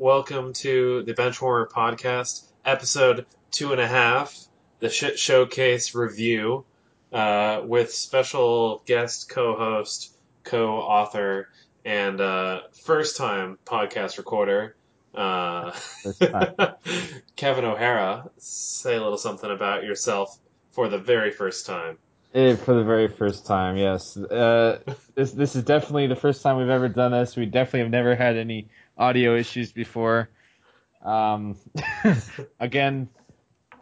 welcome to the Benchwarmer podcast, episode two and a half, the Shit Showcase review, uh, with special guest co-host, co-author, and uh, first-time podcast recorder, uh, Kevin O'Hara. Say a little something about yourself for the very first time. Eh, for the very first time, yes. Uh, this this is definitely the first time we've ever done this. We definitely have never had any audio issues before. Um, again,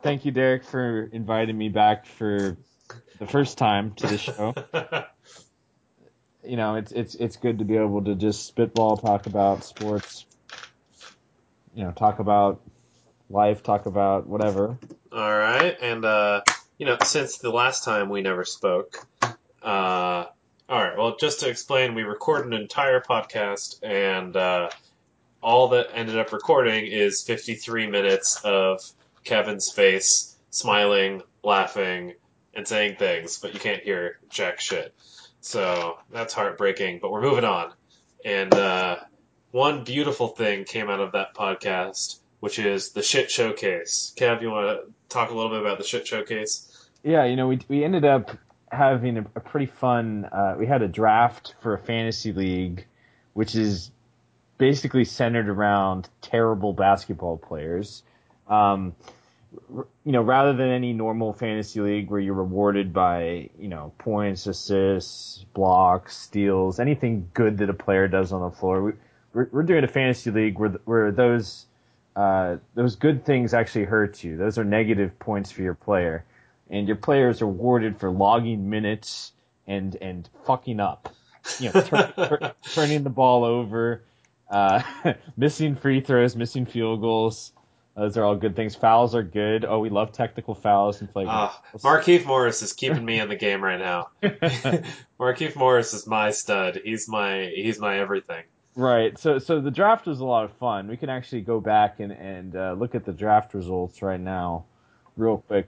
thank you, Derek, for inviting me back for the first time to the show. you know, it's it's it's good to be able to just spitball, talk about sports. You know, talk about life, talk about whatever. All right, and uh, you know, since the last time we never spoke, uh, all right. Well, just to explain, we record an entire podcast, and uh, all that ended up recording is 53 minutes of Kevin's face smiling, laughing, and saying things, but you can't hear jack shit. So that's heartbreaking, but we're moving on. And uh, one beautiful thing came out of that podcast, which is the shit showcase. Kev, you want to talk a little bit about the shit showcase? Yeah, you know, we we ended up having a, a pretty fun. Uh, we had a draft for a fantasy league, which is basically centered around terrible basketball players. Um, you know, rather than any normal fantasy league where you're rewarded by, you know, points, assists, blocks, steals, anything good that a player does on the floor, we, we're, we're doing a fantasy league where, where those, uh, those good things actually hurt you. Those are negative points for your player. And your players are rewarded for logging minutes and, and fucking up. You know, turn, tur- turning the ball over, uh, missing free throws, missing field goals. Those are all good things. Fouls are good. Oh, we love technical fouls and flagrant. Ah, Markieff Morris is keeping me in the game right now. Markieff Morris is my stud. He's my he's my everything. Right. So so the draft was a lot of fun. We can actually go back and and uh, look at the draft results right now, real quick.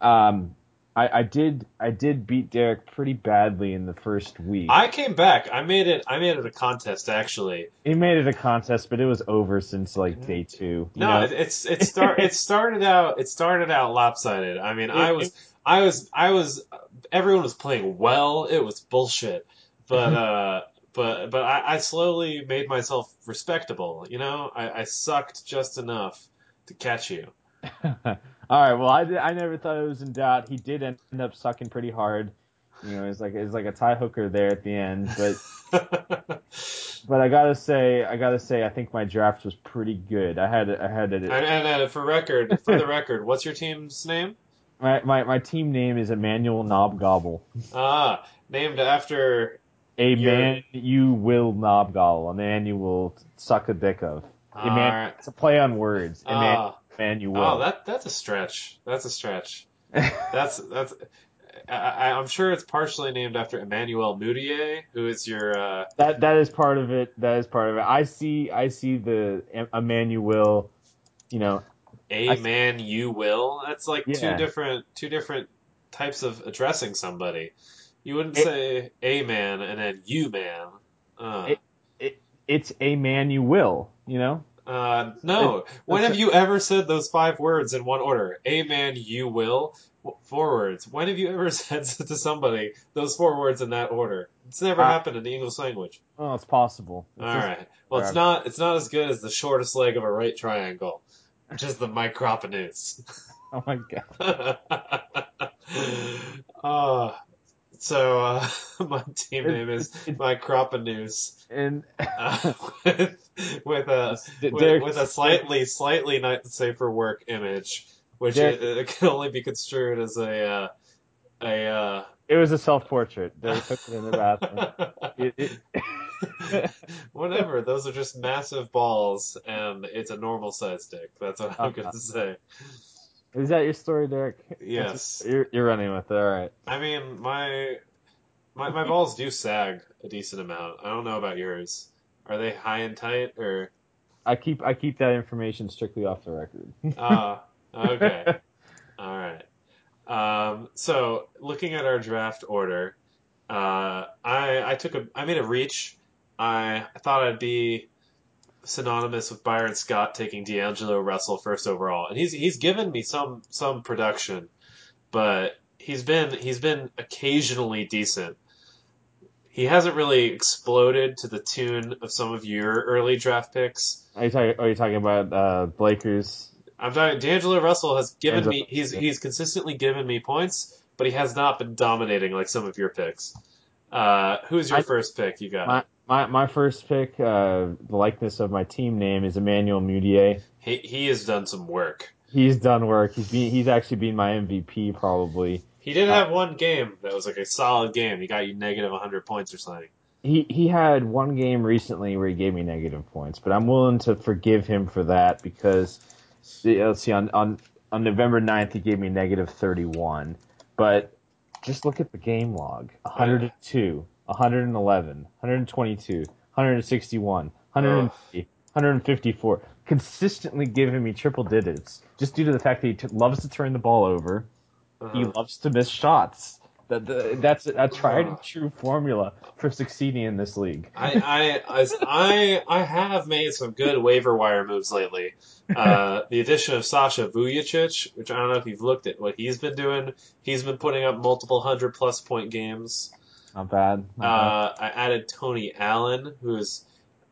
Um, I, I did I did beat Derek pretty badly in the first week. I came back. I made it. I made it a contest actually. he made it a contest, but it was over since like day two. No, know? it, it's it start it started out it started out lopsided. I mean, I It- was I was I was everyone was playing well. It was bullshit, but uh, but but I, I slowly made myself respectable. You know, I, I sucked just enough to catch you. All right. Well, I, did- I never thought it was in doubt. He did end up sucking pretty hard. You know, it's like it's like a tie hooker there at the end, but but I gotta say, I gotta say, I think my draft was pretty good. I had I had it. and uh, for record, for the record, what's your team's name? My, my my team name is Emmanuel Knobgobble. Ah, named after. A man you will knobgobble. A man you will suck a dick of. A man, Alright. It's a play on words. A Ah, man you will. oh, that that's a stretch. That's a stretch. That's that's. I, I'm sure it's partially named after Emmanuel Mudiay, who is your. Uh, That that is part of it. That is part of it. I see I see the Emmanuel, you know, a I- man you will. That's like two different two different types of addressing somebody. You wouldn't It- say a man and then you man. Uh, It- it's a man you will, you know. Uh, no. when have you ever said those five words in one order? Amen, you will. Words. When have you ever said to somebody those four words in that order? It's never Uh, happened in the English language. Oh, it's possible. It's All right. Well, it's not. It's not as good as the shortest leg of a right triangle, which is the microponus. Oh my god. uh, so uh, my team name is it- Microponus, And uh, with with a with, with a slightly slightly not safe for work image, which it, it can only be construed as a uh, a. Uh, it was a self portrait. They took it in the bathroom. It, it, Whatever, those are just massive balls, and it's a normal size dick. That's what I'm Uh-huh. gonna say. Is that your story, Derek? Yes. You're, you're running with it. All right. I mean, my my my balls do sag a decent amount. I don't know about yours. Are they high and tight or? I keep I keep that information strictly off the record. Ah, okay, all right. Um, so looking at our draft order, uh, I I took a I made a reach. I, I thought I'd be synonymous with Byron Scott taking D'Angelo Russell first overall, and he's he's given me some some production, but he's been he's been occasionally decent. He hasn't really exploded to the tune of some of your early draft picks. Are you talking, are you talking about uh, Blakers? I'm talking. D'Angelo Russell has given me he's yeah. he's consistently given me points, but he has not been dominating like some of your picks. Uh, who's your I- first pick? You got My my my first pick, uh, the likeness of my team name is Emmanuel Mudiay. he he has done some work. He's done work. He's been, he's actually been my MVP probably. He did Uh, have one game that was like a solid game. He got you negative 100 points or something. He he had one game recently where he gave me negative points, but I'm willing to forgive him for that because let's see on on on November 9th he gave me negative 31. But just look at the game log. 102, 111, 122, 161, 150, 154. Consistently giving me triple digits just due to the fact that he t- loves to turn the ball over. He Uh-huh. loves to miss shots. That the, that's a tried and true formula for succeeding in this league. I, I, I, I have made some good waiver wire moves lately. Uh, the addition of Sasha Vujacic, which I don't know if you've looked at what he's been doing. He's been putting up multiple hundred plus point games. Not bad. Not Uh, I added Tony Allen, who's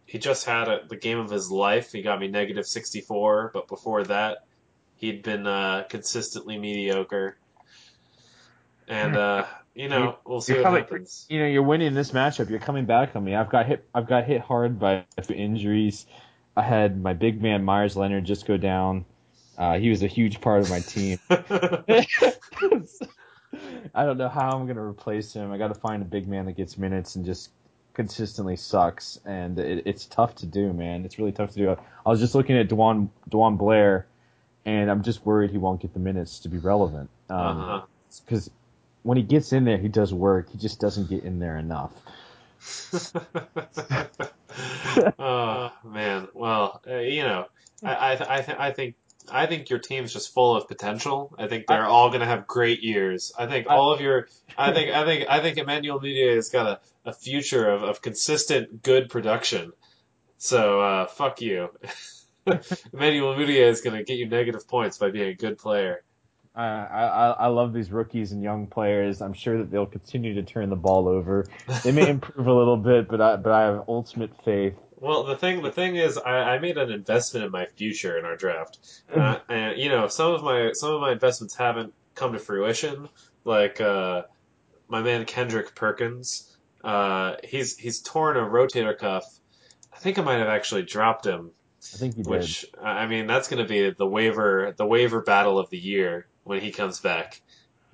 he just had a, the game of his life. He got me negative 64, but before that, he'd been uh, consistently mediocre. And uh, you know, we'll see You're what coming- happens. You know, you're winning this matchup. You're coming back on me. I've got hit. I've got hit hard by injuries. I had my big man Meyers Leonard just go down. Uh, he was a huge part of my team. I don't know how I'm going to replace him. I got to find a big man that gets minutes and just consistently sucks, and it, it's tough to do, man. It's really tough to do. I was just looking at DeJuan DeJuan Blair, and I'm just worried he won't get the minutes to be relevant. Um, uh-huh. because when he gets in there, he does work. He just doesn't get in there enough. oh man, well, uh, you know, I I th- I, th- I think I think your team's just full of potential. I think they're all going to have great years. I think I- all of your, I think I think I think Emmanuel Mudiay has got a, a future of, of consistent good production. So uh, fuck you. Emmanuel Mudiay is going to get you negative points by being a good player. I, I I love these rookies and young players. I'm sure that they'll continue to turn the ball over. They may improve a little bit, but I but I have ultimate faith. Well, the thing the thing is, I, I made an investment in my future in our draft, uh, and you know some of my some of my investments haven't come to fruition. Like uh, my man Kendrick Perkins, uh, he's he's torn a rotator cuff. I think I might have actually dropped him, I think you did. which I mean that's going to be the waiver the waiver battle of the year when he comes back.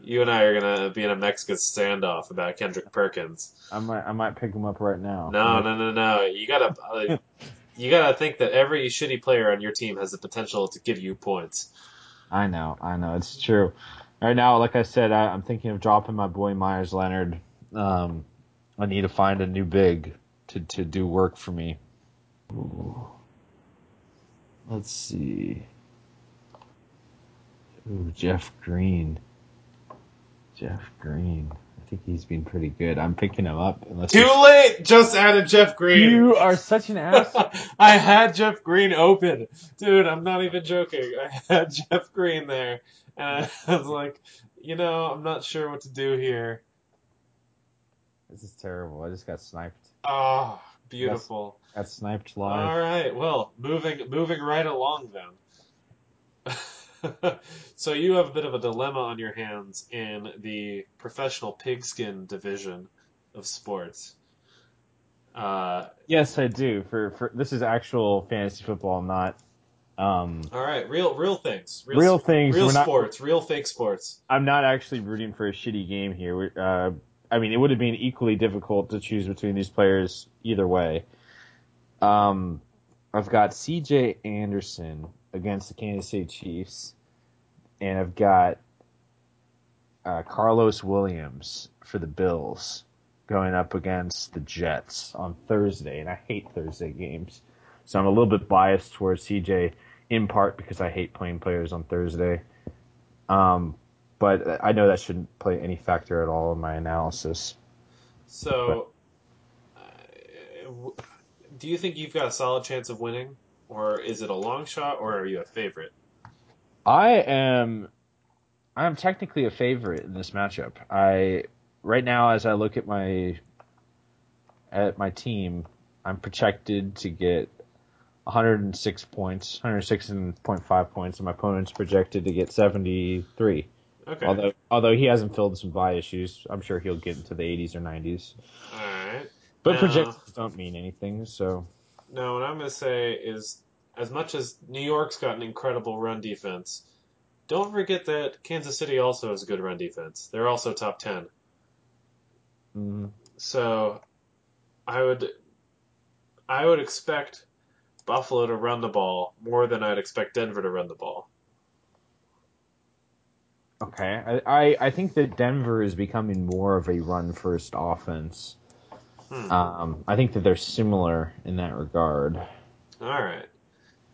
You and I are going to be in a Mexican standoff about Kendrick Perkins. I might I might pick him up right now. No, no, no, no. You gotta, uh, you gotta think that every shitty player on your team has the potential to give you points. I know, I know, it's true. Right now, like I said, I, I'm thinking of dropping my boy Meyers Leonard. Um, I need to find a new big to to do work for me. Ooh. Let's see. Ooh, Jeff Green. Jeff Green. I think he's been pretty good. I'm picking him up. Unless Too late. Just added Jeff Green. you are such an ass. I had Jeff Green open, dude. I'm not even joking. I had Jeff Green there, and I was like, you know, I'm not sure what to do here. this is terrible. I just got sniped. Oh, beautiful. Got sniped All live. right. Well, moving moving right along then. so you have a bit of a dilemma on your hands in the professional pigskin division of sports. Uh, Yes, I do. For for this is actual fantasy football, not um all right, real real things, real, real things. real We're not, sports, real fake sports. I'm not actually rooting for a shitty game here. Uh, I mean, it would have been equally difficult to choose between these players either way. Um, I've got C.J. Anderson against the Kansas City Chiefs, and I've got uh, Karlos Williams for the Bills going up against the Jets on Thursday, and I hate Thursday games, so I'm a little bit biased towards C.J. in part because I hate playing players on Thursday. Um, but I know that shouldn't play any factor at all in my analysis. So, uh, do you think you've got a solid chance of winning, or is it a long shot, or are you a favorite? I am. I am technically a favorite in this matchup. I right now, as I look at my at my team, I'm projected to get 106 points, 106.5 points, and my opponent's projected to get 73. Okay. Although although he hasn't filled some buy issues, I'm sure he'll get into the 80s or 90s. All right. But Now- projections don't mean anything, so Now, what I'm going to say is, as much as New York's got an incredible run defense, don't forget that Kansas City also has a good run defense. They're also top ten. mm, So, I would, I would expect Buffalo to run the ball more than I'd expect Denver to run the ball. okay. I, I I think that Denver is becoming more of a run first offense. Hmm. Um, I think that they're similar in that regard. All right.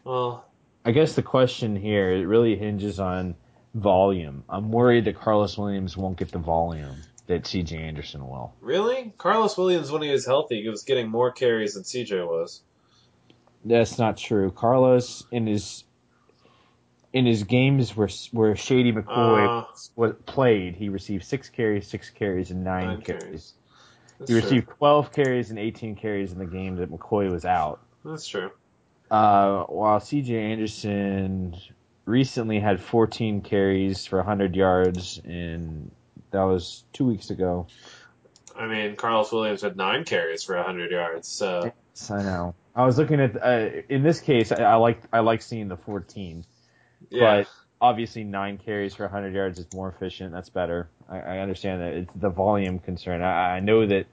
Well, I guess the question here it really hinges on volume. I'm worried that Karlos Williams won't get the volume that C.J. Anderson will. really, Karlos Williams, when he was healthy, he was getting more carries than CJ was. That's not true. Karlos in his in his games where where Shady McCoy Uh. was played, he received six carries, six carries, and nine, Nine carries. carries. That's He true. received 12 carries and 18 carries in the game that McCoy was out. That's true. Uh, while C.J. Anderson recently had 14 carries for 100 yards, and that was two weeks ago. I mean, Karlos Williams had nine carries for 100 yards, so Yes, I know. I was looking at uh, in this case, I, I like I like seeing the 14, yeah. but obviously nine carries for 100 yards is more efficient. That's better. I, I understand that it's the volume concern. I, I know that.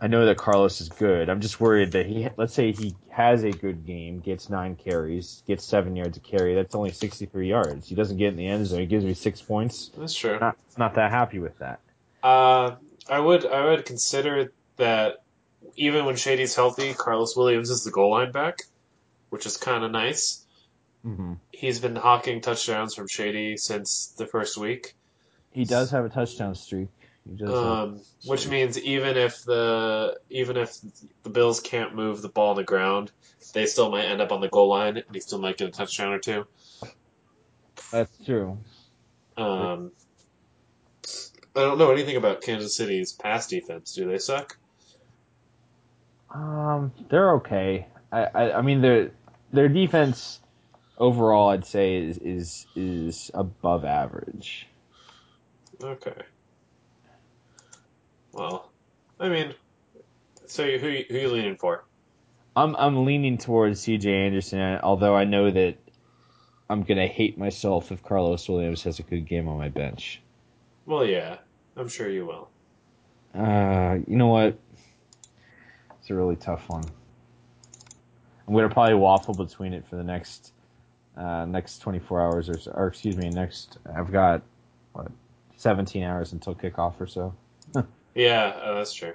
I know that Karlos is good. I'm just worried that he, let's say he has a good game, gets nine carries, gets seven yards a carry. That's only 63 yards. He doesn't get in the end zone. He gives me six points. That's true. Not, not that happy with that. Uh, I would I would consider that even when Shady's healthy, Karlos Williams is the goal line back, which is kind of nice. hmm He's been hawking touchdowns from Shady since the first week, He does have a touchdown streak. Um, which means even if the even if the Bills can't move the ball on the ground, they still might end up on the goal line, and he still might get a touchdown or two. that's true. Um, I don't know anything about Kansas City's pass defense. Do they suck? Um, they're okay. I, I, I mean, their their defense overall, I'd say, is is is above average. Okay. Well, I mean, so who who you leaning for? I'm I'm leaning towards C.J. Anderson, although I know that I'm gonna hate myself if Karlos Williams has a good game on my bench. Well, yeah, I'm sure you will. Uh, you know what? It's a really tough one. I'm gonna probably waffle between it for the next uh, next 24 hours or, so, or excuse me, next I've got what 17 hours until kickoff or so. Yeah, uh, that's true.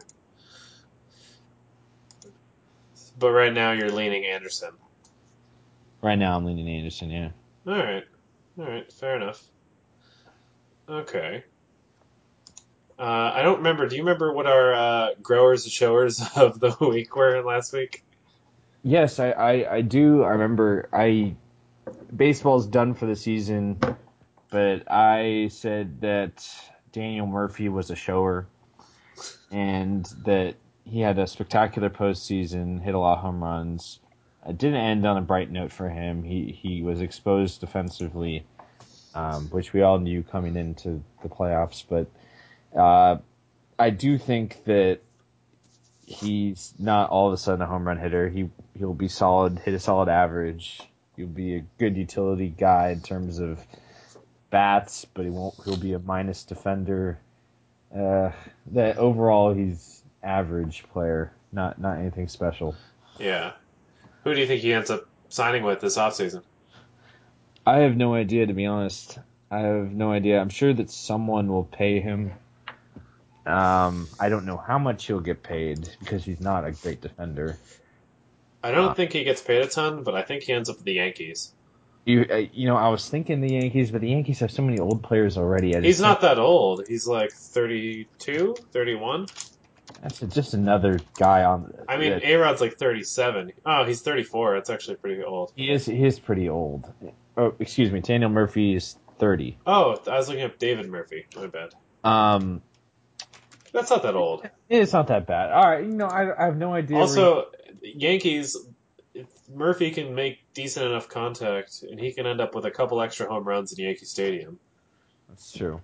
But right now you're leaning Anderson. Right now, I'm leaning Anderson. Yeah. All right, all right, fair enough. Okay. Uh, I don't remember. Do you remember what our uh, growers and showers of the week were last week? Yes, I, I, I do. I remember. I baseball's done for the season, but I said that Daniel Murphy was a shower, and that he had a spectacular postseason, hit a lot of home runs. It didn't end on a bright note for him. He he was exposed defensively, um, which we all knew coming into the playoffs. But uh, I do think that he's not all of a sudden a home run hitter. He he'll be solid, hit a solid average. He'll be a good utility guy in terms of bats, but he won't. He'll be a minus defender. Uh, that overall he's average player, not not anything special. Yeah. Who do you think he ends up signing with this offseason? I have no idea to be honest. I have no idea. I'm sure that someone will pay him. Um, I don't know how much he'll get paid because he's not a great defender. I don't Uh, think he gets paid a ton, but I think he ends up with the Yankees. You, uh, you know, I was thinking the Yankees, but the Yankees have so many old players already. He's not that old. He's like 32, 31. That's just another guy on. I mean, that- A Rod's like 37. Oh, he's 34. That's actually pretty old. he is he is pretty old. Oh, excuse me, Daniel Murphy is thirty. Oh, I was looking up David Murphy. My bad. Um, That's not that old. it's not that bad. All right, you know, I, I have no idea. Also, Yankees, if Murphy can make decent enough contact, and he can end up with a couple extra home runs in Yankee Stadium. That's true.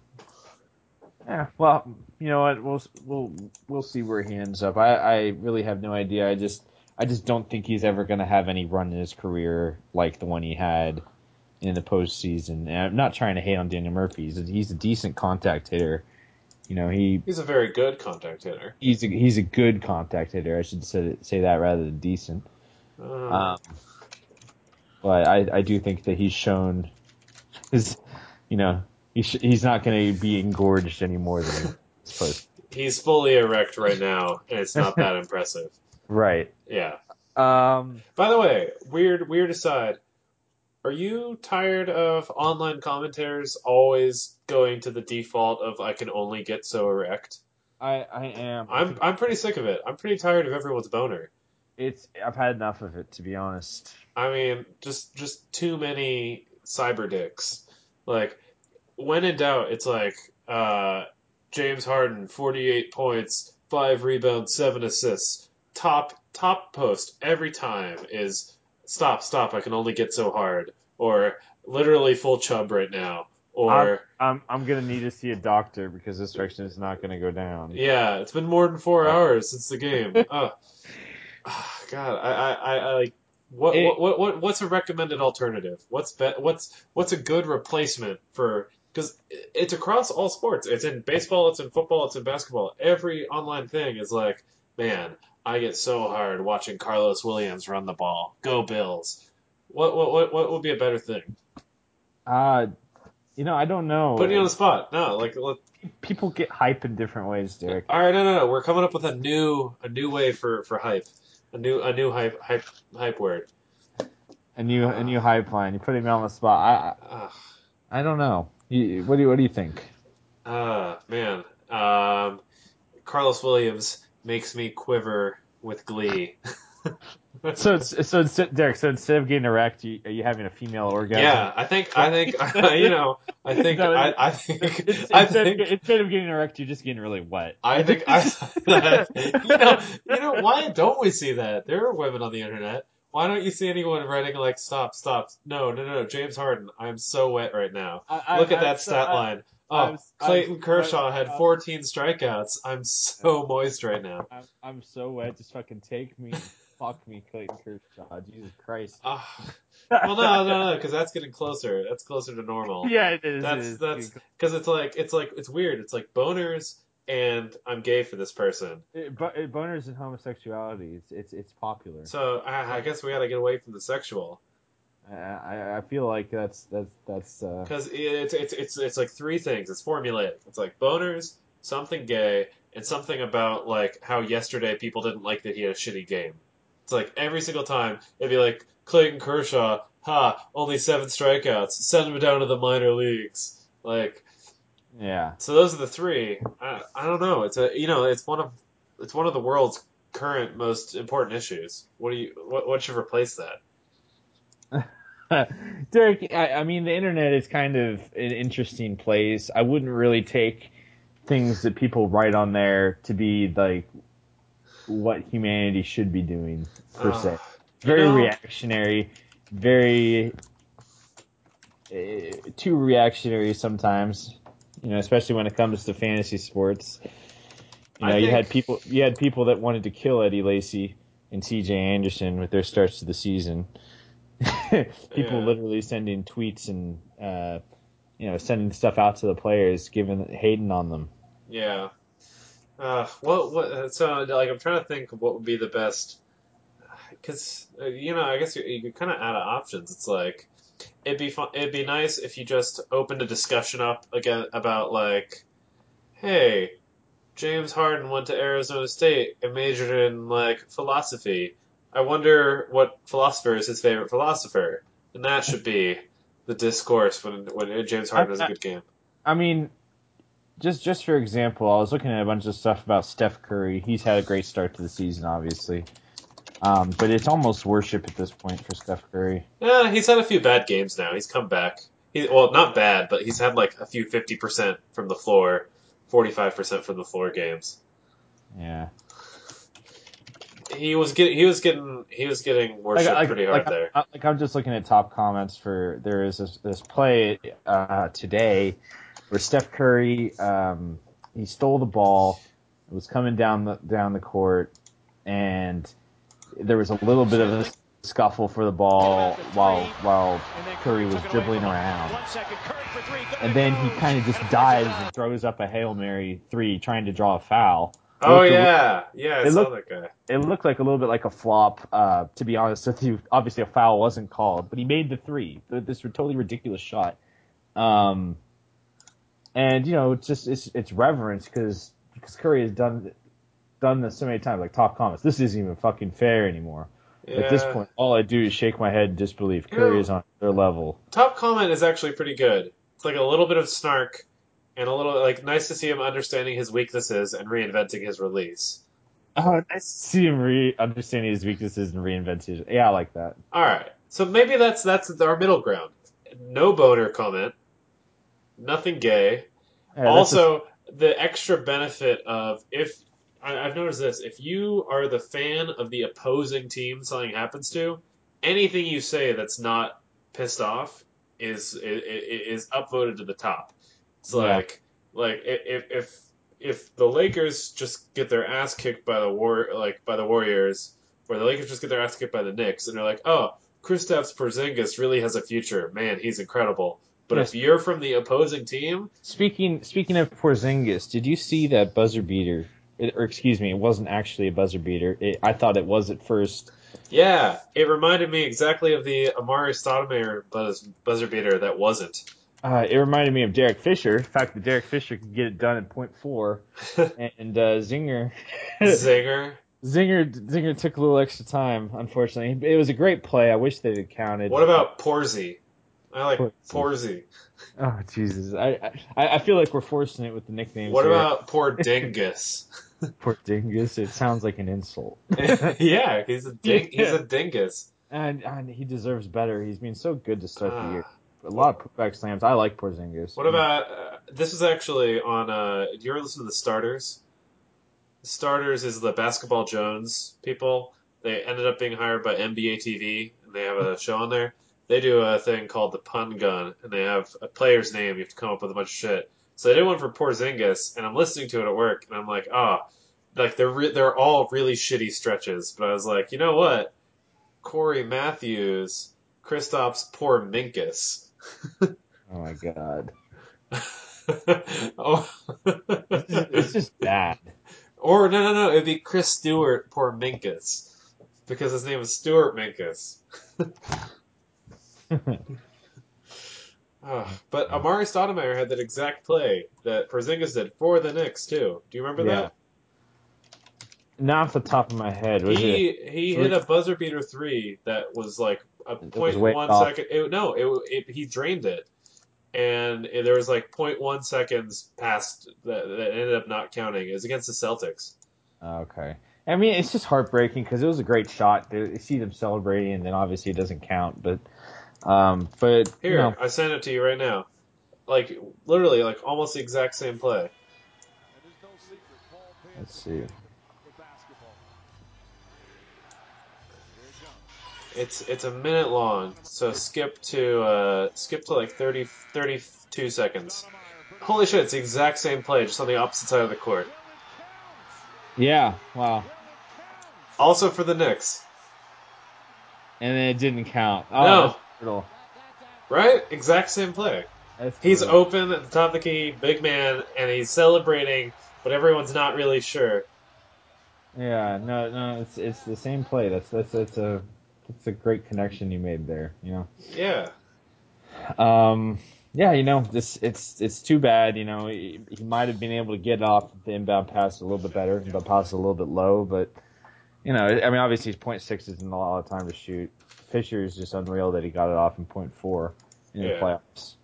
Yeah, well, you know what? We'll we'll we'll see where he ends up. I, I really have no idea. I just I just don't think he's ever going to have any run in his career like the one he had in the postseason. And I'm not trying to hate on Daniel Murphy. He's a, he's a decent contact hitter. You know, he He's a very good contact hitter. he's a, he's a good contact hitter. I should say say that rather than decent. Um, Um, but I, I do think that he's shown his, you know, he's, he's not going to be engorged any more than he's supposed. he's fully erect right now, and it's not that impressive. Right. Yeah. Um, By the way, weird, weird aside. Are you tired of online commentators always going to the default of I can only get so erect? I, I am. I'm I'm pretty sick of it. I'm pretty tired of everyone's boner. It's, I've had enough of it, to be honest. I mean, just just too many cyber dicks. Like when in doubt, it's like uh, James Harden, 48 points, five rebounds, seven assists. Top top post every time is stop stop. I can only get so hard, or literally full chub right now, or I'm, I'm going to need to see a doctor because this direction is not going to go down. yeah, it's been more than four hours since the game. oh. God, I, I, I, like what, It- what, what, what, what's a recommended alternative? What's be, what's, what's a good replacement for? Because it's across all sports. It's in baseball. It's in football. It's in basketball. Every online thing is like, man, I get so hard watching Karlos Williams run the ball. Go Bills. What, what, what, what would be a better thing? Uh, you know, I don't know. Put you on the spot. No, like, let, People get hype in different ways, Derek. all right, no, no, no. We're coming up with a new, a new way for, for hype. A new, a new hype, hype, hype word. A new, a new hype line. You put me on the spot. I, Ugh. I, don't know. You, what do you, what do you think? Ah, man. Um, Karlos Williams makes me quiver with glee. So, it's, so it's, Derek. So instead of getting erect, you, are you having a female orgasm? yeah, I think, I think, you know, I think, No, I, I think, It's- I instead, think, instead of getting erect, you're just getting really wet. I think, I, you know, you know, why don't we see that? There are women on the internet. Why don't you see anyone writing like, stop, stop, no, no, no, no, James Harden, I'm so wet right now. I, I, Look at that so- stat I- line. Oh, I'm- Clayton I'm- Kershaw had I'm- 14 strikeouts. I'm so moist right now. I'm so wet. Just fucking take me, fuck me, Clayton Kershaw. Jesus Christ. Ah. well, no, no, no, because that's getting closer. That's closer to normal. Yeah, it is. That's it is. that's because it's like it's like it's weird. It's like boners and I'm gay for this person. It, bo- it, boners and homosexuality. It's it's it's popular. So I, I guess we got to get away from the sexual I, I I feel like that's that's that's uh, because it's it's it's it's like three things. It's formulaic. It's like boners, something gay, and something about like how yesterday people didn't like that he had a shitty game. It's like every single time it'd be like Clayton Kershaw, ha, only seven strikeouts. Send him down to the minor leagues. Like yeah. So those are the three. I, I don't know. It's a you know it's one of it's one of the world's current most important issues. What do you what what should replace that? Derek, I, I mean, the internet is kind of an interesting place. I wouldn't really take things that people write on there to be like what humanity should be doing per Uh, se. you Very know- reactionary, very uh, too reactionary sometimes. You know, especially when it comes to fantasy sports. You know, you had people you had people that wanted to kill Eddie Lacy and C.J. Anderson with their starts to the season. people Yeah. literally sending tweets and uh, you know sending stuff out to the players, giving hating on them. Yeah. Uh, what what? So like I'm trying to think of what would be the best. Because uh, you know, I guess you, you kind of out of options. It's like it'd be fun. It'd be nice if you just opened a discussion up again about like, hey, James Harden went to Arizona State and majored in like philosophy. I wonder what philosopher is his favorite philosopher, and that should be the discourse when when James Harden has a good game. I mean, just just for example, I was looking at a bunch of stuff about Steph Curry. He's had a great start to the season, obviously, um, but it's almost worship at this point for Steph Curry. Yeah, he's had a few bad games now. He's come back. He, well, not bad, but he's had like a few fifty percent from the floor, forty five percent from the floor games. Yeah, He was getting he was getting he was getting worshipped pretty hard like, there. I, like I'm just looking at top comments for there is this, this play uh, today where Steph Curry um, he stole the ball, it was coming down the down the court, and there was a little bit of a scuffle for the ball while while Curry was dribbling around, and then he kind of just dives and throws up a hail mary three, trying to draw a foul. Oh looked a- yeah, yeah, I it saw looked- that guy. it looked like a little bit like a flop. Uh, to be honest with you, obviously a foul wasn't called, but he made the three. This totally ridiculous shot. Um, and you know, it's just it's it's reverence because because Curry has done done this so many times. Like top comments, this isn't even fucking fair anymore. At this point, all I do is shake my head in disbelief. You Curry know- is on their level. top comment is actually pretty good. It's like a little bit of snark and a little like nice to see him understanding his weaknesses and reinventing his release. Oh, nice to see him re- understanding his weaknesses and reinvent his. Yeah, I like that. All right, so maybe that's that's our middle ground. No boner comment, nothing gay. Yeah, also, the extra benefit of if I, I've noticed this, if you are the fan of the opposing team something happens to, anything you say that's not pissed off is is, is upvoted to the top. It's Yeah. like like if if if the Lakers just get their ass kicked by the war like by the Warriors, or the Lakers just get their ass kicked by the Knicks, and they're like, oh, Kristaps Porzingis really has a future. Man, he's incredible. But Yes. if you're from the opposing team, Speaking speaking of Porzingis, did you see that buzzer beater? It, or excuse me, it wasn't actually a buzzer beater. It, I thought it was at first. Yeah, it reminded me exactly of the Amar'e Stoudemire buzz, buzzer beater that wasn't. Uh, it reminded me of Derek Fisher. The fact that Derek Fisher could get it done in point four, and uh, Zinger, Zinger. Zinger, Zinger took a little extra time. Unfortunately, it was a great play. I wish they'd have counted. What about Porzy? I like Porzy. Oh Jesus! I, I I feel like we're forcing it with the nicknames. What here. about poor Dingus? Porzingis? It sounds like an insult. yeah, he's a ding- he's a dingus. And, and he deserves better. He's been so good to start the Ah. year. A lot of putback slams. I like Porzingis. What about uh, this? Was actually on. Uh, do you ever listen to the Starters? The Starters is the Basketball Jones people. They ended up being hired by NBA TV, and they have a show on there. They do a thing called the Pun Gun, and they have a player's name. You have to come up with a bunch of shit. So they did one for Porzingis, and I'm listening to it at work, and I'm like, ah, like they're re- they're all really shitty stretches. But I was like, you know what? Cory Matthews, Kristaps Porzingis. Oh my god. oh. It's just bad. or no, no, no. It'd be Chris Stewart, poor Minkus, because his name is Stuart Minkus. Oh, but Amar'e Stoudemire had that exact play that Porzingis did for the Knicks too. Do you remember Yeah. Not off the top of my head. He it? he hit a buzzer beater three that was like a point one off. second. It, no, it, it he drained it, and it- there was like 0.1 seconds past that, that ended up not counting. It was against the Celtics. Oh, Okay. I mean, it's just heartbreaking because it was a great shot. You see them celebrating, and then obviously it doesn't count. But, um, but Here, you know, I sent it to you right now. Like literally, like almost the exact same play. let's see. It's it's a minute long, so skip to uh, skip to like 30, 32 seconds. Holy shit! It's the exact same play, just on the opposite side of the court. Yeah. Wow. Also for the Knicks, And then it didn't count. Oh, No. Right? Exact same play. That's He's open at the top of the key, big man, and he's celebrating, but everyone's not really sure. Yeah. No. No. It's it's the same play. That's that's that's a that's a great connection you made there. You know. Yeah, Um, yeah, you know, this it's it's too bad. You know, he, he might have been able to get off the inbound pass a little bit better, but pass a little bit low. But you know, I mean, obviously his point six isn't a lot of time to shoot. Fisher is just unreal that he got it off in point four in the playoffs.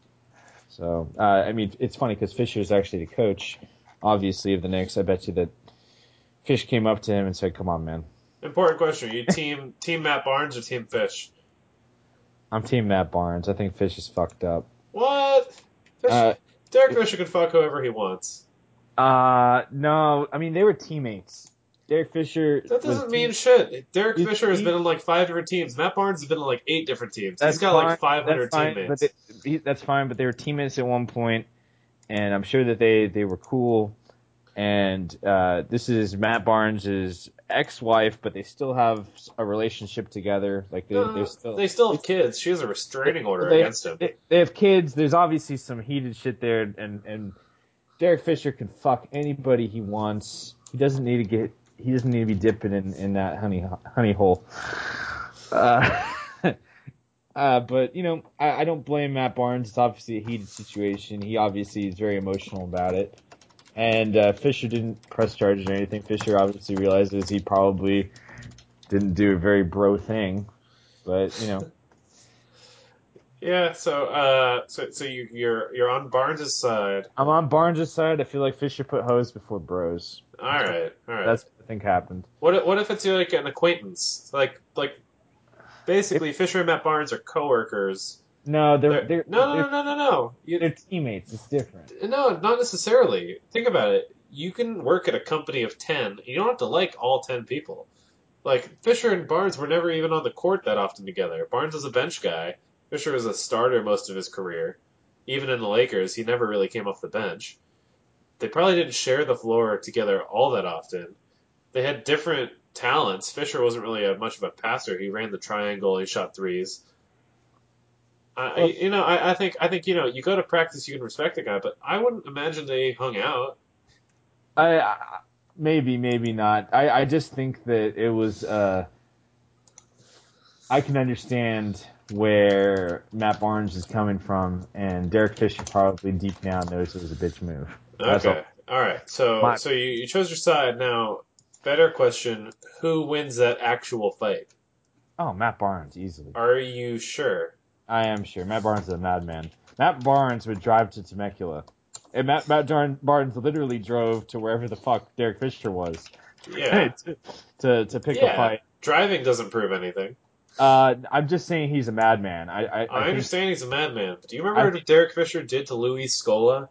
So uh, I mean, it's funny because Fisher is actually the coach, obviously of the Knicks. I bet you that Fish came up to him and said, "Come on, man." Important question: Are you team team Matt Barnes or team Fish? I'm team Matt Barnes. I think Fish is fucked up. What? Fish, Uh, Derek Fisher can fuck whoever he wants. Uh, no, I mean they were teammates. Derek Fisher. That doesn't mean shit. Derek He- Fisher has he- been in like five different teams. Matt Barnes has been in like eight different teams. He's got fine, like 500 that's fine, teammates. But they, that's fine, but they were teammates at one point, and I'm sure that they they were cool. And uh, this is Matt Barnes' ex-wife, but they still have a relationship together. Like they, No, they're still they still have kids. She has a restraining order they, against him. They, they have kids. There's obviously some heated shit there, and and Derek Fisher can fuck anybody he wants. He doesn't need to get. He doesn't need to be dipping in, in that honey honey hole. Uh, uh, but you know, I, I don't blame Matt Barnes. It's obviously a heated situation. He obviously is very emotional about it. And uh, Fisher didn't press charges or anything. Fisher obviously realizes he probably didn't do a very bro thing. But you know, Yeah, so uh, so so you you're you're on Barnes' side. I'm on Barnes' side. I feel like Fisher put hose before bros. All right, all right. That's I think happened. What if- what if it's like an acquaintance? Like like basically Fisher and Matt Barnes are coworkers. No, they're They're- they're no, no, they're, no, no, no, no. You, they're teammates. It's different. no, not necessarily. Think about it. You can work at a company of ten. You don't have to like all ten people. Like Fisher and Barnes were never even on the court that often together. Barnes was a bench guy. Fisher was a starter most of his career. Even in the Lakers, he never really came off the bench. They probably didn't share the floor together all that often. They had different talents. Fisher wasn't really a, much of a passer. He ran the triangle. He shot threes. I, Well- you know, I, I think I think you know, you go to practice, you can respect the guy, but I wouldn't imagine they hung out. I, I maybe maybe not. I I just think that it was. uh I can understand where Matt Barnes is coming from, and Derek Fisher probably deep down knows it was a bitch move. That's Okay, all right. So My- so you, you chose your side. Now, better question: Who wins that actual fight? Oh, Matt Barnes easily. Are you sure? I am sure. Matt Barnes is a madman. Matt Barnes would drive to Temecula. And Matt, Matt Barnes literally drove to wherever the fuck Derek Fisher was Yeah, to, to to pick Yeah. a fight. driving doesn't prove anything. Uh, I'm just saying he's a madman. I I, I, I understand he's a madman, do you remember I what Derek Fisher did to Luis Scola?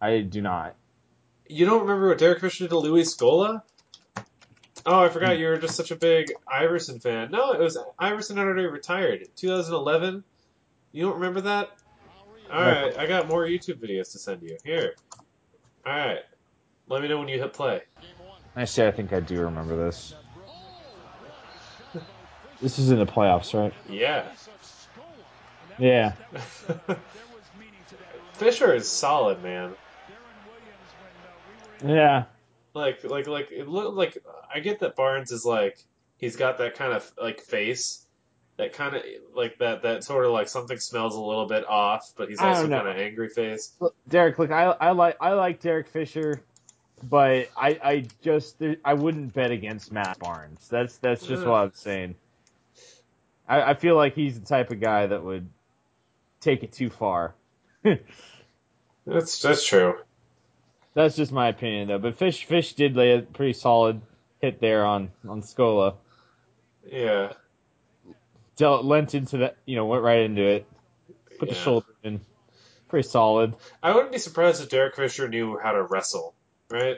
I do not. You don't remember what Derek Fisher did to Luis Scola? Oh, I forgot hmm. you were just such a big Iverson fan. No, it was Iverson had already retired. 2011. You don't remember that? All right, I got more YouTube videos to send you. Here. All right. Let me know when you hit play. I Actually, I think I do remember this. This is in the playoffs, right? Yeah. Yeah. Fisher is solid, man. Yeah. Like, like, like, it look like I get that Barnes is like he's got that kind of like face, that kind of like that that sort of like something smells a little bit off, but he's I also kind of angry face. Look, Derek, look, I I like I like Derek Fisher, but I I just I wouldn't bet against Matt Barnes. That's that's just what I'm saying. I, I feel like he's the type of guy that would take it too far. That's that's true. That's just my opinion, though. But Fish Fish did lay a pretty solid hit there on on Scola. Yeah. Dealt lent into that, you know, went right into it. Put the shoulder in. Pretty solid. I wouldn't be surprised if Derek Fisher knew how to wrestle, right?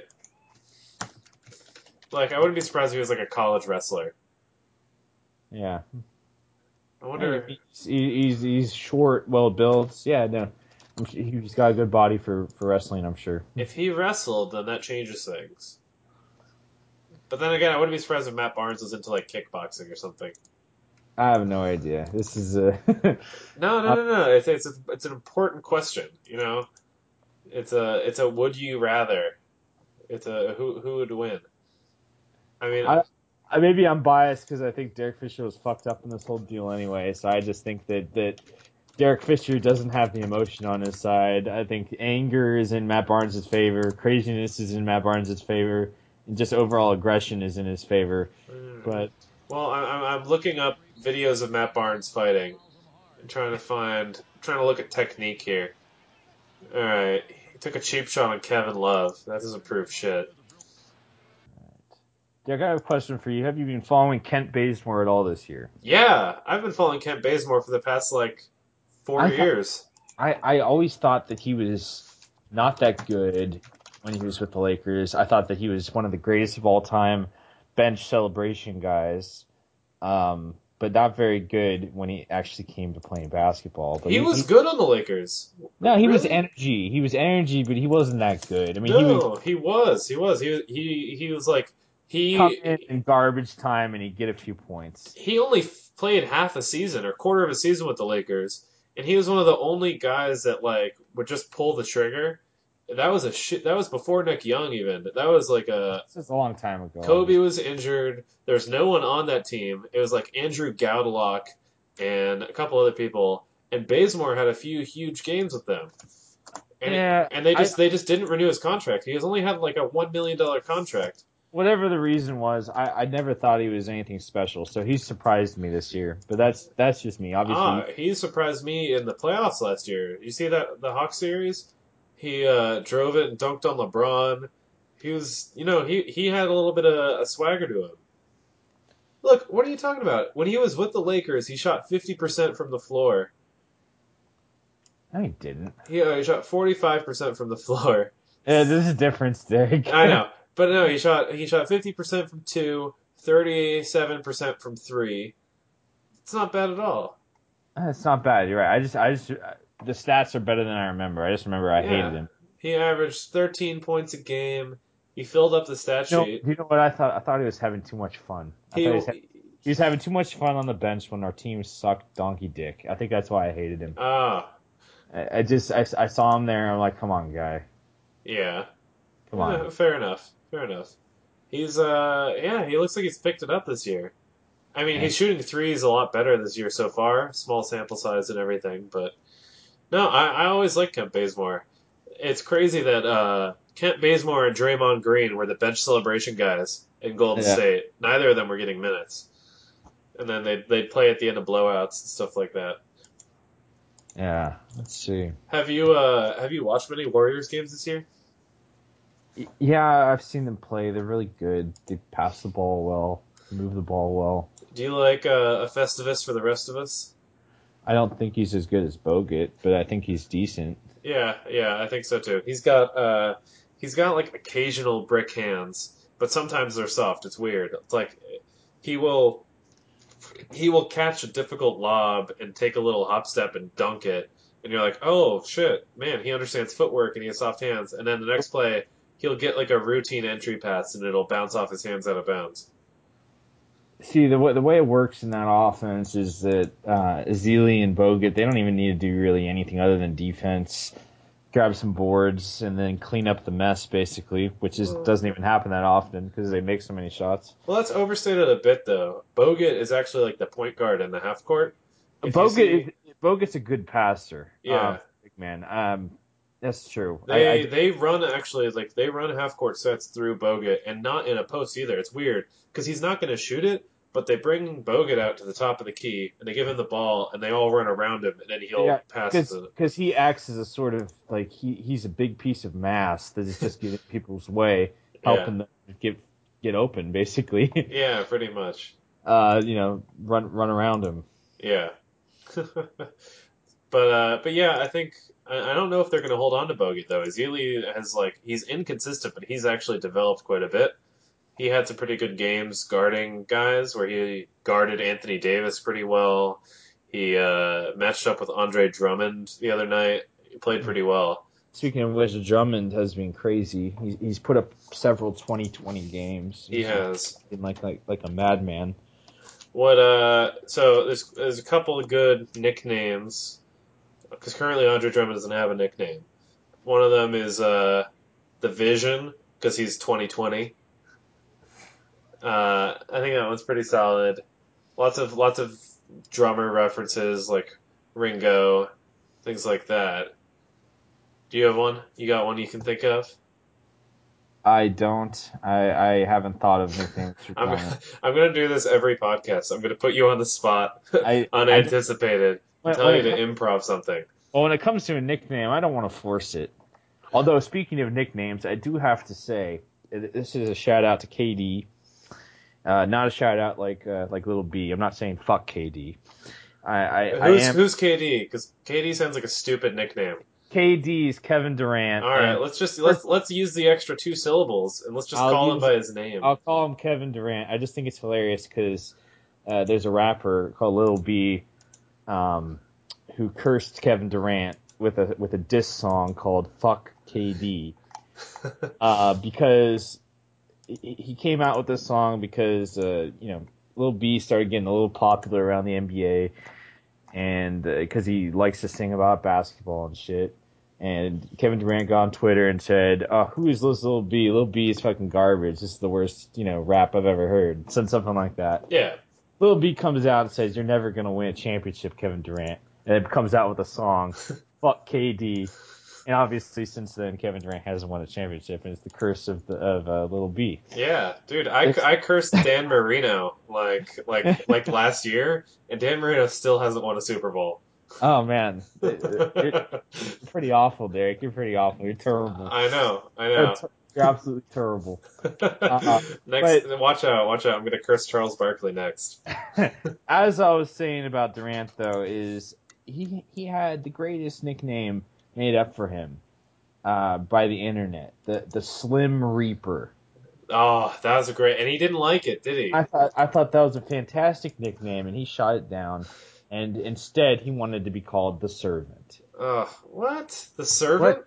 Like, I wouldn't be surprised if he was like a college wrestler. Yeah. I wonder. He's, he's he's short, well built. Yeah, no, he's got a good body for for wrestling. I'm sure. If he wrestled, then that changes things. But then again, I wouldn't be surprised if Matt Barnes was into like kickboxing or something. I have no idea. This is a No, no, no, no. It's it's a, it's an important question. You know, it's a it's a would you rather. It's a who who would win. I mean, I- I- maybe I'm biased because I think Derek Fisher was fucked up in this whole deal anyway. So I just think that that Derek Fisher doesn't have the emotion on his side. I think anger is in Matt Barnes' favor, craziness is in Matt Barnes' favor, and just overall aggression is in his favor. Mm. But well, I'm I'm- I'm looking up videos of Matt Barnes fighting, and trying to find trying to look at technique here. All right, he took a cheap shot on Kevin Love. That doesn't prove shit. Derek, I have a question for you. Have you been following Kent Bazemore at all this year? Yeah, I've been following Kent Bazemore for the past like four I thought- years. I, I always thought that he was not that good when he was with the Lakers. I thought that he was one of the greatest of all time bench celebration guys, um, but not very good when he actually came to playing basketball. But He was good on the Lakers. No, he was energy. He was energy, but he wasn't that good. I mean, he would No, he was. He was. He he he was like come he in in garbage time and he'd get a few points. he only f- played half a season or quarter of a season with the Lakers, and he was one of the only guys that like would just pull the trigger. That was a shit. That was before Nick Young even. That was like a This was a long time ago. Kobe was injured. There's no one on that team. It was like Andrew Goudelock and a couple other people, and Bazemore had a few huge games with them. And, Yeah, and they just they just didn't renew his contract. He has only had like a one million dollar contract. Whatever the reason was, I, I never thought he was anything special. So he surprised me this year. But that's that's just me. Obviously, Ah, he surprised me in the playoffs last year. You see that the Hawks series? He uh, drove it and dunked on LeBron. He was, you know, he he had a little bit of a swagger to him. Look, what are you talking about? When he was with the Lakers, he shot fifty percent from the floor. no, he didn't. He, uh, he shot forty five percent from the floor. Yeah, there's a difference, Derek. I know, but no, he shot he shot fifty percent from two, 37 percent from three. It's not bad at all. It's not bad. You're right. I just, I just, the stats are better than I remember. I just remember I Yeah. hated him. He averaged thirteen points a game. He filled up the stat You know, sheet. you know what I thought? I thought he was having too much fun. I He, thought he was, ha- he was having too much fun on the bench when our team sucked donkey dick. I think that's why I hated him. ah, I, I just, I, I saw him there. and I'm like, come on, guy, yeah. come on. Yeah, fair enough. Fair enough. He's uh yeah, he looks like he's picked it up this year. I mean, Yeah. he's shooting threes a lot better this year so far. Small sample size and everything, but no, I, I always like Kent Bazemore. It's crazy that uh, Kent Bazemore and Draymond Green were the bench celebration guys in Golden Yeah. State. Neither of them were getting minutes, and then they they'd play at the end of blowouts and stuff like that. Yeah, let's see. Have you uh have you watched many Warriors games this year? Yeah, I've seen them play. They're really good. They pass the ball well, move the ball well. Do you like uh, a Festivus for the rest of us? I don't think he's as good as Bogut, but I think he's decent. Yeah, yeah, I think so too. He's got uh he's got like occasional brick hands, but sometimes they're soft. It's weird. It's like he will he will catch a difficult lob and take a little hop step and dunk it, and you're like, oh shit, man, he understands footwork and he has soft hands. And then the next play, he'll get like a routine entry pass and it'll bounce off his hands out of bounds. See the way the way it works in that offense is that uh, Ezeli and Bogut they don't even need to do really anything other than defense, grab some boards, and then clean up the mess basically, which is doesn't even happen that often because they make so many shots. Well, that's overstated a bit though. Bogut is actually like the point guard in the half court. If Bogut see- is, Bogut's a good passer. Yeah. big man. Um, that's true. They I- they run actually like they run half court sets through Bogut and not in a post either. It's weird because he's not going to shoot it, but they bring Bogut out to the top of the key and they give him the ball and they all run around him and then he'll Yeah, pass because he acts as a sort of like he he's a big piece of mass that is just getting people's way, helping them get get open basically. Yeah, pretty much. uh, you know, run run around him. Yeah. but uh, but yeah, I think I, I don't know if they're going to hold on to Bogut though. Ezeli has like he's inconsistent, but he's actually developed quite a bit. He had some pretty good games guarding guys where he guarded Anthony Davis pretty well. He uh, matched up with Andre Drummond the other night. He played pretty well. Speaking of which, Drummond has been crazy. He's, he's put up several 20-20 games. He He's has. been like like like a madman. What uh? So there's there's a couple of good nicknames because currently Andre Drummond doesn't have a nickname. One of them is uh, the Vision because he's 2020. Uh, I think that one's pretty solid. Lots of lots of drummer references like Ringo, things like that. Do you have one? You got one you can think of? I don't. I, I haven't thought of anything. I'm I'm gonna do this every podcast. I'm gonna put you on the spot, I- unanticipated, When- tell you to improv something. Well, when it comes to a nickname, I don't want to force it. Although, speaking of nicknames, I do have to say this is a shout out to KD. Uh, not a shout out like uh, like little B. I'm not saying fuck KD. I, I, I Who's am who's KD? Because KD sounds like a stupid nickname. KD's Kevin Durant. All right, let's just let's let's use the extra two syllables and let's just I'll call him by his name. I'll call him Kevin Durant. I just think it's hilarious because uh, there's a rapper called Lil B, um, who cursed Kevin Durant with a with a diss song called "Fuck KD," uh, because he came out with this song because uh, you know Lil B started getting a little popular around the NBA, and because he likes to sing about basketball and shit. And Kevin Durant got on Twitter and said, "Oh, who is this Lil B? Lil B is fucking garbage. This is the worst, you know, rap I've ever heard." Said something like that. yeah, Lil B comes out and says, "You're never gonna win a championship, Kevin Durant," and it comes out with a song, "Fuck KD." And obviously, since then, Kevin Durant hasn't won a championship, and it's the curse of the of uh, Lil B. yeah, dude. I, I cursed Dan Marino like like like last year, and Dan Marino still hasn't won a Super Bowl. Oh man, you're pretty awful, Derek. You're pretty awful. You're terrible. I know, I know. ter- you're absolutely terrible. Uh, next, watch out, watch out. I'm gonna curse Charles Barkley next. As I was saying about Durant, though, is he he had the greatest nickname made up for him uh, by the internet, the the Slim Reaper. Oh, that was a great, and he didn't like it, did he? I thought I thought that was a fantastic nickname, and he shot it down. And instead, he wanted to be called the Servant. Oh, what? The servant?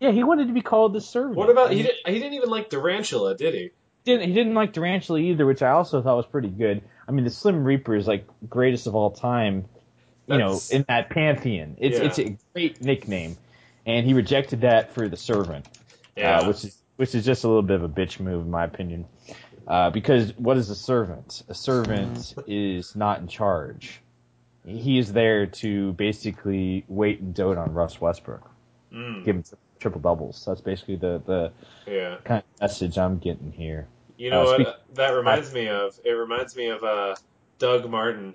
Yeah, he wanted to be called the Servant. What about he? Did, he didn't even like Durantula, did he? didn't he didn't like Durantula either, which I also thought was pretty good. I mean, the Slim Reaper is like greatest of all time, you That's- know, in that pantheon. It's Yeah. it's a great nickname, and he rejected that for the Servant, Yeah. uh, which is which is just a little bit of a bitch move in my opinion. Uh, because what is a servant? A servant is not in charge. He is there to basically wait and dote on Russ Westbrook, Mm, give him triple doubles. That's basically the the yeah. kind of message I'm getting here. You know Uh, what that reminds me of? It reminds me of uh, Doug Martin.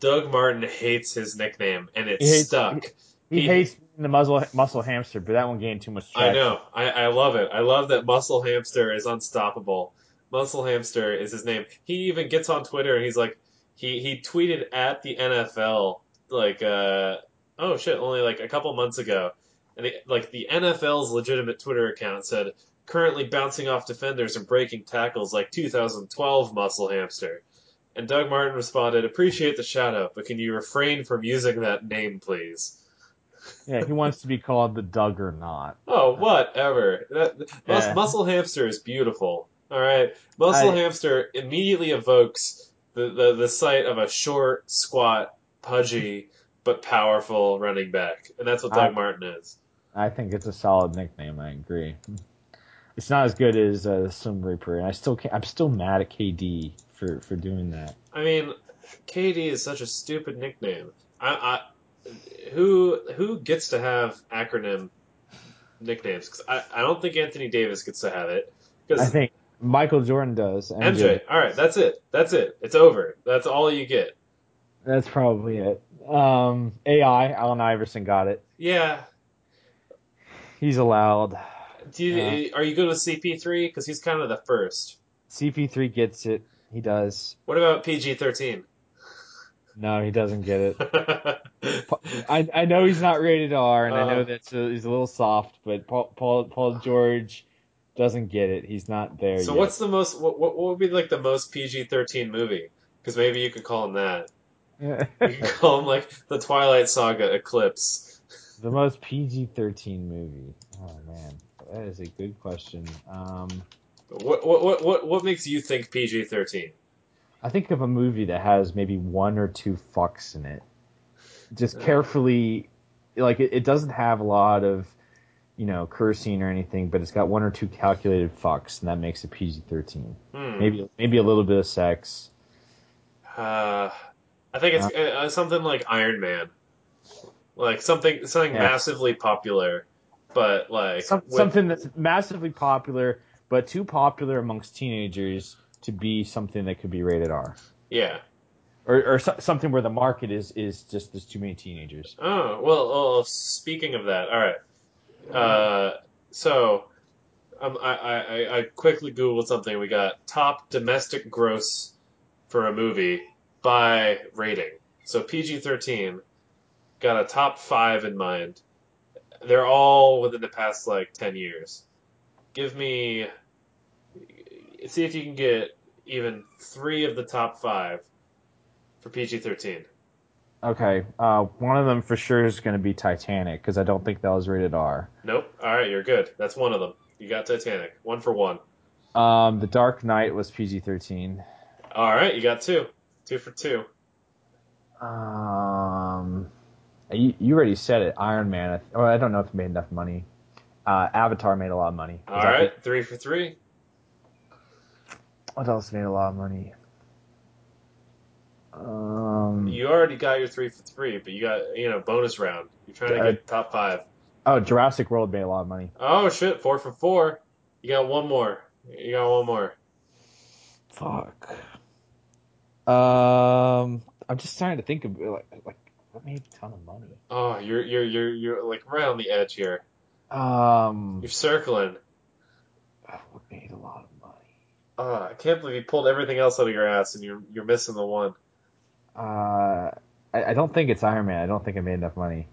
Doug Martin hates his nickname, and it's He hates- stuck. He, He- hates the muzzle muscle hamster, but that one gained too much I know. I, I love it. I love that Muscle Hamster is unstoppable. Muscle Hamster is his name. He even gets on Twitter and he's like, he, he tweeted at the NFL like, uh, oh shit, only like a couple months ago, and it, like the NFL's legitimate Twitter account said, currently bouncing off defenders and breaking tackles like 2012 Muscle Hamster. And Doug Martin responded, appreciate the shout out, but can you refrain from using that name, please? Yeah, he wants to be called the Doug or not. Oh, whatever. That, mus- Yeah. Muscle hamster is beautiful. All right, muscle I- hamster immediately evokes the, the the sight of a short, squat, pudgy but powerful running back, and that's what Doug I- Martin is. I think it's a solid nickname. I agree. It's not as good as uh, Slim Reaper, and I still can't, I'm still mad at KD for for doing that. I mean, KD is such a stupid nickname. I, I who who gets to have acronym nicknames? 'Cause I, I don't think Anthony Davis gets to have it. Cause I think Michael Jordan does. MJ. MJ, all right, that's it. That's it. It's over. That's all you get. That's probably it. Um, AI, Allen Iverson got it. Yeah, He's allowed. Do you, are you good with CP3? Because he's kind of the first. CP3 gets it. He does. What about PG-13? No, he doesn't get it. I I know he's not rated R, and I know uh-huh. that he's a little soft, but Paul Paul Paul George doesn't get it. He's not there so yet. what's the most? What, what would be like the most PG-13 movie? Because maybe you could call him that. You could call him like the Twilight Saga Eclipse. The most PG-13 movie? Oh man, that is a good question. Um, What what what what makes you think PG-13? I think of a movie that has maybe one or two fucks in it. Just Uh. carefully, like it, it doesn't have a lot of, you know, cursing or anything, but it's got one or two calculated fucks, and that makes it PG-13. Hmm. Maybe maybe a little bit of sex. Uh, I think it's uh, something like Iron Man, like something something Yeah. massively popular, but like Some, with- something that's massively popular, but too popular amongst teenagers to be something that could be rated R, Yeah. or, or so, something where the market is is just there's too many teenagers. Oh well. Oh, speaking of that, all right. Uh, so um, I, I I quickly googled something. We got top domestic gross for a movie by rating. So PG thirteen got a top five in mind. They're all within the past like ten years. Give me. See if you can get even three of the top five for PG thirteen. Okay, uh, one of them for sure is going to be Titanic because I don't think that was rated R. Nope. All right, you're good. That's one of them. You got Titanic. One for one. Um, The Dark Knight was PG thirteen. All right, you got two. Two for two. Um, you, you already said it. Iron Man. I oh, I don't know if it made enough money. Uh, Avatar made a lot of money. All right, three for three. What else made a lot of money? Um, You already got your three for three, but you got you know bonus round. You're trying to Uh, get top five. oh, Jurassic World made a lot of money. Oh shit, four for four. You got one more. You got one more. Fuck. Um, I'm just trying to think of like, like what made a ton of money. Oh, you're you're you're you're like right on the edge here. Um, You're circling. what made a lot of money? Oh, I can't believe you pulled everything else out of your ass and you're you're missing the one. Uh, I, I don't think it's Iron Man. I don't think it made enough money.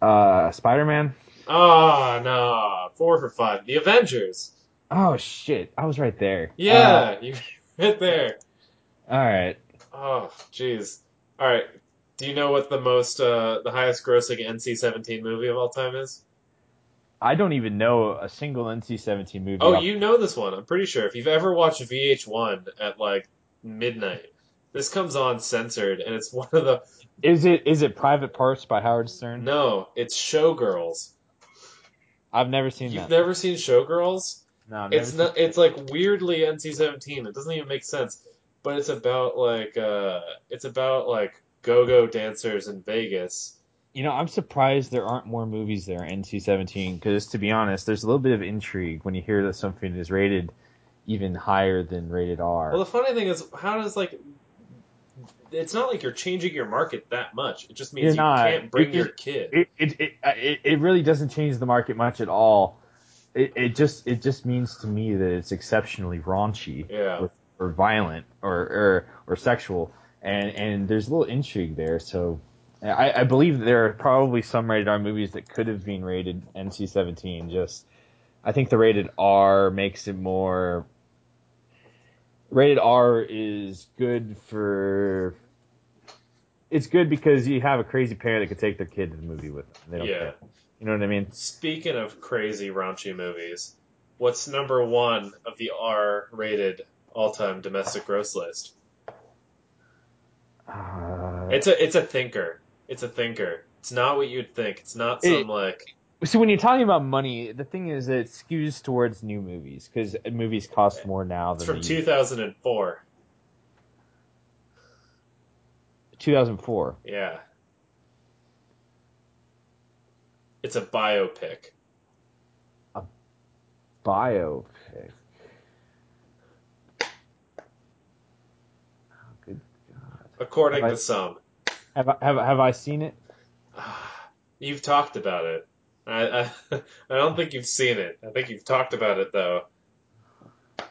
Uh, Spider Man. Oh no, four for five. The Avengers. Oh shit! I was right there. Yeah, you right there. Uh, all right. Oh, jeez. All right. Do you know what the most, uh, the highest grossing NC-17 movie of all time is? I don't even know a single NC-17 movie. Oh, off- you know this one. I'm pretty sure. If you've ever watched VH1 at like midnight, this comes on censored, and it's one of the. Is it is it Private Parts by Howard Stern? No, it's Showgirls. I've never seen that. You've that. never seen Showgirls? no, It's not. It's like weirdly NC-17. It doesn't even make sense. But it's about like, uh, it's about like go-go dancers in Vegas. You know, I'm surprised there aren't more movies there are NC-17 because, to be honest, there's a little bit of intrigue when you hear that something is rated even higher than rated R. Well, the funny thing is, how does like, it's not like you're changing your market that much. It just means You're you not. can't bring It- your it- kid. it, it, it, uh, it, it really doesn't change the market much at all. It, it just it just means to me that it's exceptionally raunchy yeah. or, or violent or, or or sexual, and and there's a little intrigue there. So I, I believe there are probably some rated R movies that could have been rated NC-17. Just I think the rated R makes it more. Rated R is good for. It's good because you have a crazy parent that could take their kid to the movie with them. They don't Yeah. care. You know what I mean? Speaking of crazy raunchy movies, what's number one of the R-rated all-time domestic gross list? Uh, It's a it's a thinker. It's a thinker. It's not what you'd think. It's not some It- like So when you're talking about money, the thing is that it skews towards new movies because movies cost more now than from 2004. 2004. Yeah. It's a biopic. A biopic. Oh, good God. According Have I- to some. Have I, have, have I seen it? You've talked about it. I, I I don't think you've seen it. I think you've talked about it though. I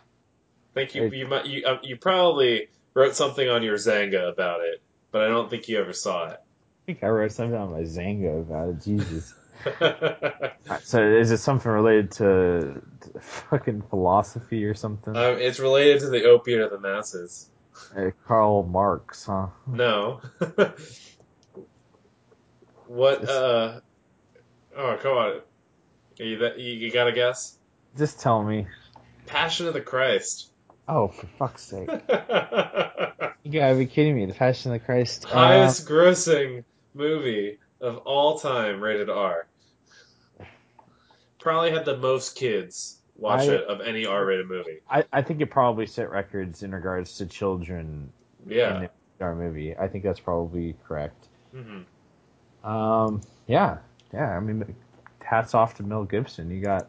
think you you might you um, you probably wrote something on your Xanga about it, but I don't think you ever saw it. I think I wrote something on my Xanga about it. Jesus. So is it something related to, to fucking philosophy or something? um, it's related to the opiate of the masses. Uh, Karl Marx, huh? No. what? This- Uh. Oh, come on. You, that, you, you got a guess? Just tell me. Passion of the Christ. Oh, for fuck's sake. You gotta be kidding me. The Passion of the Christ. Uh, Highest grossing movie of all time rated R. Probably had the most kids watch I- it of any R rated movie. I, I think it probably set records in regards to children in Yeah. the our movie. I think that's probably correct. hmm Um, yeah, yeah. I mean, hats off to Mel Gibson. You got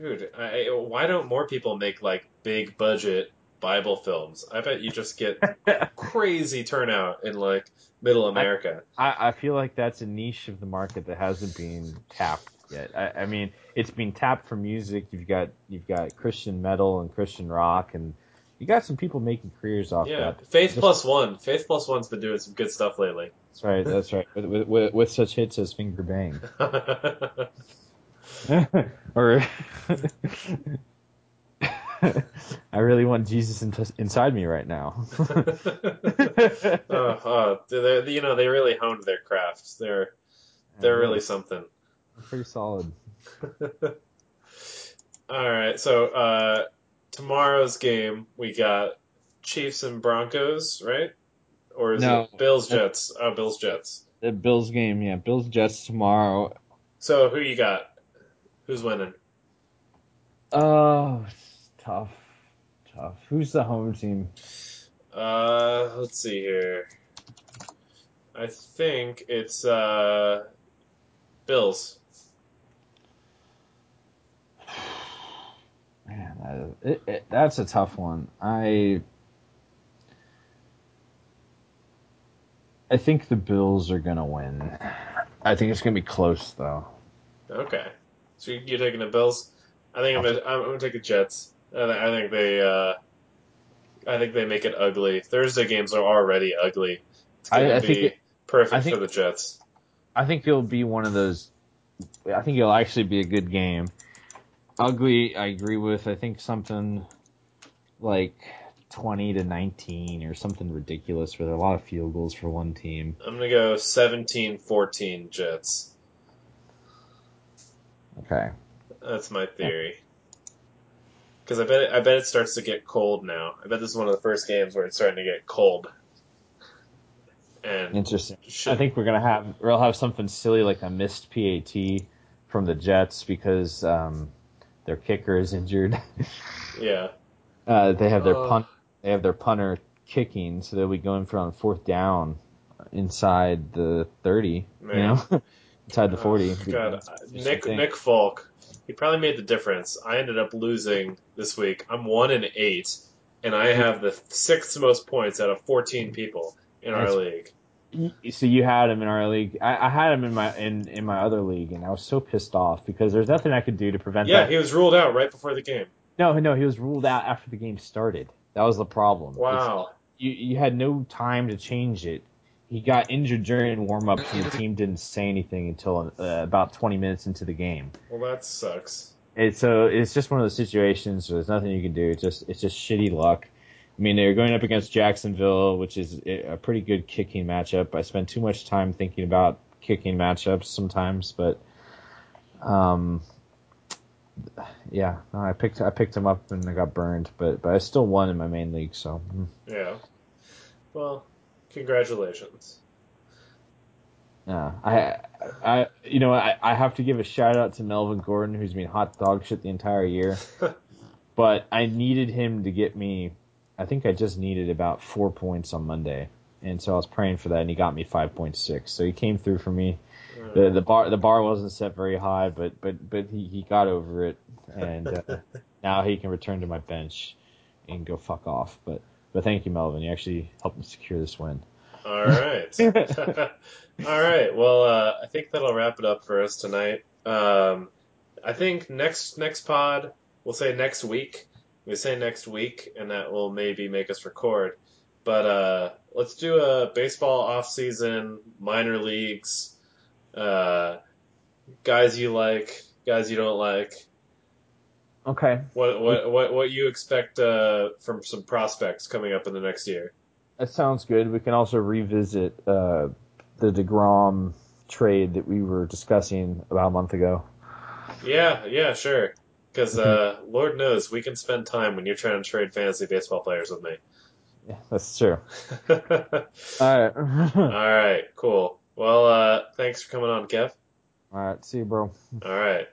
Dude, I, why don't more people make like big budget Bible films? I bet you just get crazy turnout in like middle America. I, I feel like that's a niche of the market that hasn't been tapped yet. I, I mean, it's been tapped for music. You've got you've got Christian metal and Christian rock, and you got some people making careers off yeah, that. Faith Just- Plus One. Faith Plus One's been doing some good stuff lately. That's right. That's right. With, with, with, with such hits as Finger Bang, or I really want Jesus in, inside me right now. uh, uh, you know, they really honed their craft. They're they're really something. Pretty solid. All right, so uh, tomorrow's game we got Chiefs and Broncos, right? Or is No. it Bills Jets? Oh, Bills Jets. The Bills game, yeah, Bills Jets tomorrow. So who you got? Who's winning? Oh, it's tough, tough. Who's the home team? Uh, let's see here. I think it's uh, Bills. Man, that, it, it, that's a tough one. I I think the Bills are gonna win. I think it's gonna be close though. Okay, so you- you're taking the Bills. I think I'm gonna, I'm gonna take the Jets. I, I think they uh, I think they make it ugly. Thursday games are already ugly. It's gonna I- I be think it- perfect think- for the Jets. I think it'll be one of those. I think it'll actually be a good game. Ugly, I agree with. I think something like twenty to nineteen or something ridiculous, where there are a lot of field goals for one team. I'm gonna go 17-14 Jets. Okay. That's my theory. Because I bet it, I bet it starts to get cold now. I bet this is one of the first games where it's starting to get cold. And Interesting. should, I think we're gonna have we'll have something silly like a missed PAT from the Jets because um, their kicker is injured. yeah. uh, they have their Oh. punt they have their punter kicking, so they'll be going for on fourth down inside the thirty. Man. You know, inside the forty. Oh, God, Nick thing. Nick Folk, he probably made the difference. I ended up losing this week. I'm one and eight, and I have the sixth most points out of 14 people in our league. So you had him in our league. I, I had him in my in, in my other league, and I was so pissed off because there's nothing I could do to prevent that. Yeah, that. he was ruled out right before the game. No, no, he was ruled out after the game started. That was the problem. Wow. you, you had no time to change it. He got injured during warm up, and the team didn't say anything until uh, about 20 minutes into the game. Well, that sucks. And so it's just one of those situations where there's nothing you can do. It's just it's just shitty luck. I mean, they're going up against Jacksonville, which is a pretty good kicking matchup. I spend too much time thinking about kicking matchups sometimes, but um, yeah, no, I picked I picked him up and I got burned, but but I still won in my main league, so. mm. Yeah. Well, congratulations. Yeah, I, I, you know, I, I have to give a shout out to Melvin Gordon, who's been hot dog shit the entire year. but I needed him to get me. I think I just needed about four points on Monday, and so I was praying for that, and he got me five point six. So he came through for me. The the bar the bar wasn't set very high, but but but he, he got over it, and uh, now he can return to my bench and go fuck off. But but thank you, Melvin. You actually helped me secure this win. All right. All right. Well, uh, I think that'll wrap it up for us tonight. Um, I think next next pod, we'll say next week. We say next week, and that will maybe make us record. But uh, let's do a baseball off season, minor leagues, uh, guys you like, guys you don't like. Okay. What what what what you expect uh, from some prospects coming up in the next year? That sounds good. We can also revisit uh, the Degrom trade that we were discussing about a month ago. Yeah, yeah, sure. Because uh, Lord knows we can spend time when you're trying to trade fantasy baseball players with me. Yeah, that's true. All All right. right, cool. Well, uh, thanks for coming on, Kev. All right. See you, bro. All right.